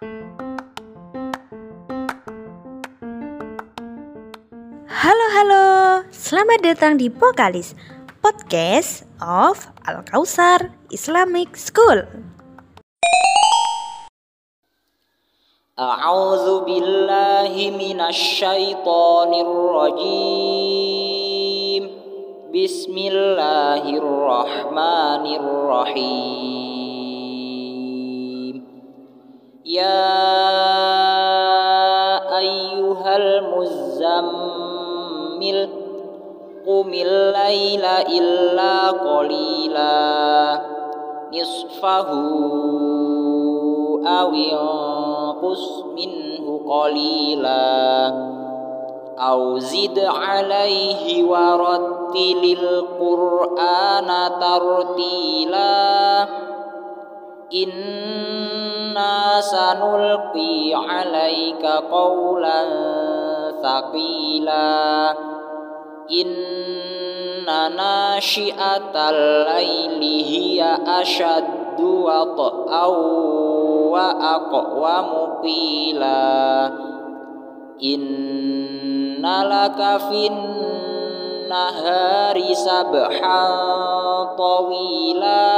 Halo halo, selamat datang di Pokalis Podcast of Al Kausar Islamic School. A'udzu billahi minasy syaithanir rajim. Bismillahirrahmanirrahim. يا أيها المزمل قم الليل إلا قليلا نصفه أو انقص منه قليلا أو زد عليه ورتل القرآن ترتيلا. Inna sanulqi alaika qawlan thaqila. Inna nashi'atal layli hiya ashaddu wa ta'aw wa aqwa qila Inna laka finnahari sabhan tawila.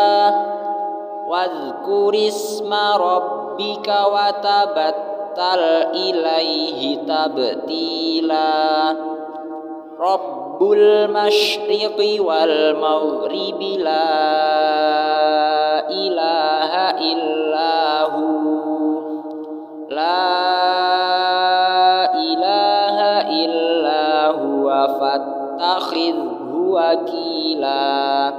واذكر اسم ربك وتبتل إليه تبتيلا. رب المشرق والمغرب لا إله إلا هو. لا إله إلا هو فاتخذه وكيلا.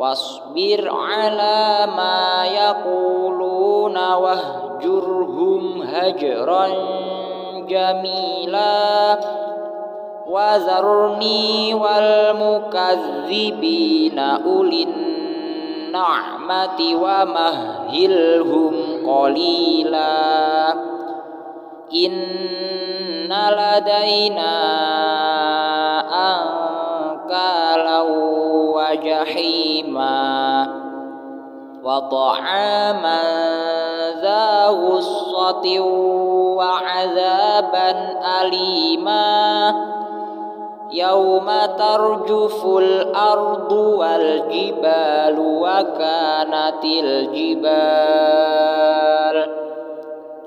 واصبر على ما يقولون واهجرهم هجرا جميلا. وذرني والمكذبين أولي النعمة ومهلهم قليلا. إن لدينا أنكالا وجحيما وطعاما ذا غصة وعذابا أليما يوم ترجف الأرض والجبال وكانت الجبال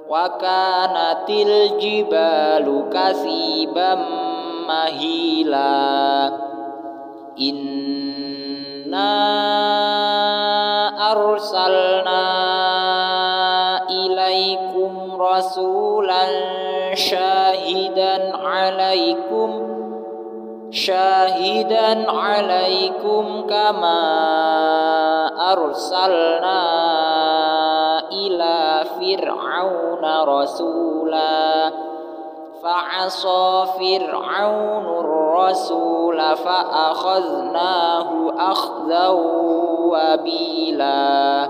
وكانت الجبال كثيبا مهيلا إنا رسولا شاهدا عليكم شاهدا عليكم كما أرسلنا إلى فرعون رسولا. فعصى فرعون الرسول فأخذناه أخذا وبيلا.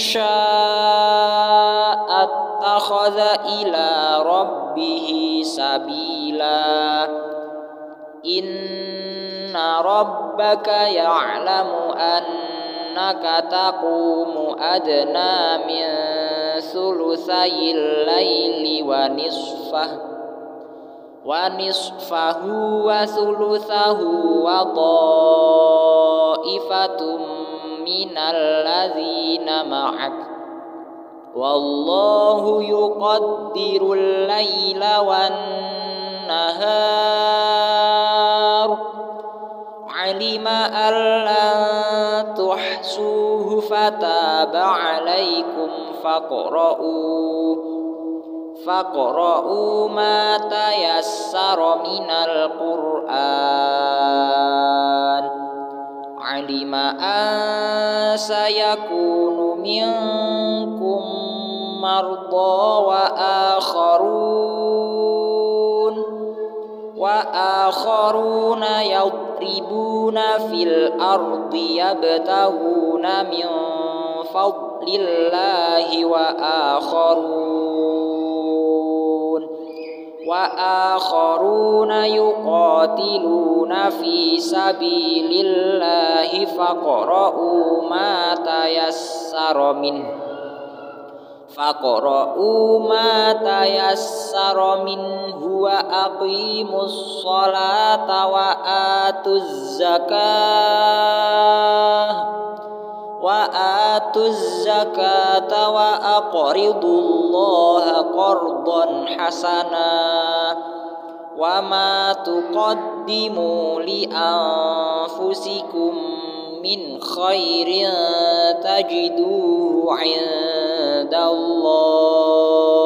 شاء اتخذ إلى ربه سبيلا. إن ربك يعلم أنك تقوم أدنى من ثلثي الليل ونصفه ونصفه وثلثه وطائفة من الذين معك. والله يقدر الليل والنهار. علم أن لن تحصوه فتاب عليكم فاقرؤوا. فاقرؤوا ما تيسر من القرآن. علم أن سيكون منكم مرضى وآخرون وآخرون يضربون في الأرض يبتغون من فضل الله وآخرون وآخرون يقاتلون في سبيل الله فاقرؤوا ما تيسر منه. فاقرؤوا ما تيسر منه وأقيموا الصلاة وآتوا الزكاة. وآتوا الزكاة وأقرضوا الله قرضا حسنا وما تقدموا لأنفسكم من خير تجدوه عند الله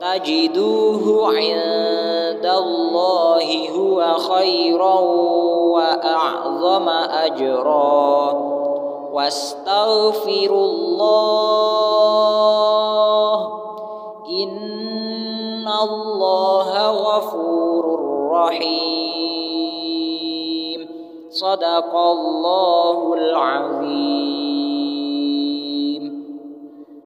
تجدوه عند الله هو خيرا وأعظم أجرا. واستغفروا الله إن الله غفور رحيم. صدق الله العظيم.